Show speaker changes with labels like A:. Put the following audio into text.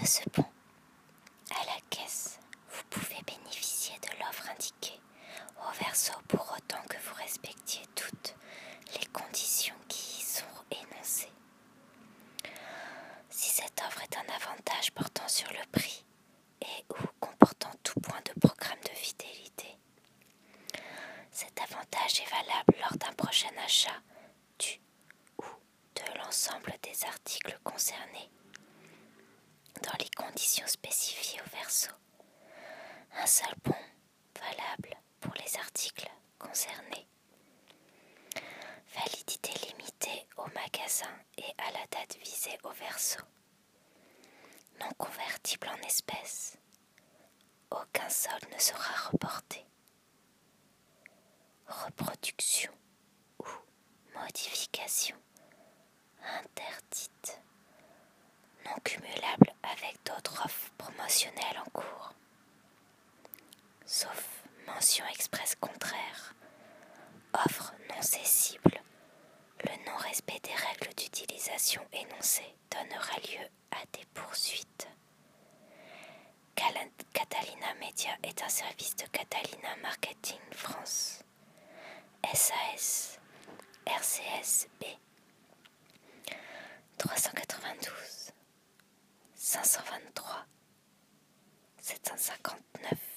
A: de ce pont. À la caisse, vous pouvez bénéficier de l'offre indiquée au verso pour autant que vous respectiez toutes les conditions qui y sont énoncées. Si cette offre est un avantage portant sur le prix et ou comportant tout point de programme de fidélité, cet avantage est valable lors d'un prochain achat du ou de l'ensemble des articles concernés conditions au verso. Un seul bon valable pour les articles concernés. Validité limitée au magasin et à la date visée au verso. Non convertible en espèces. Aucun solde ne sera reporté. Reproduction ou modification interdite. Promotionnelles en cours. Sauf mention expresse contraire. Offre non cessible. Le non-respect des règles d'utilisation énoncées donnera lieu à des poursuites. Catalina Media est un service de Catalina Marketing France. SAS RCS B 392 523 759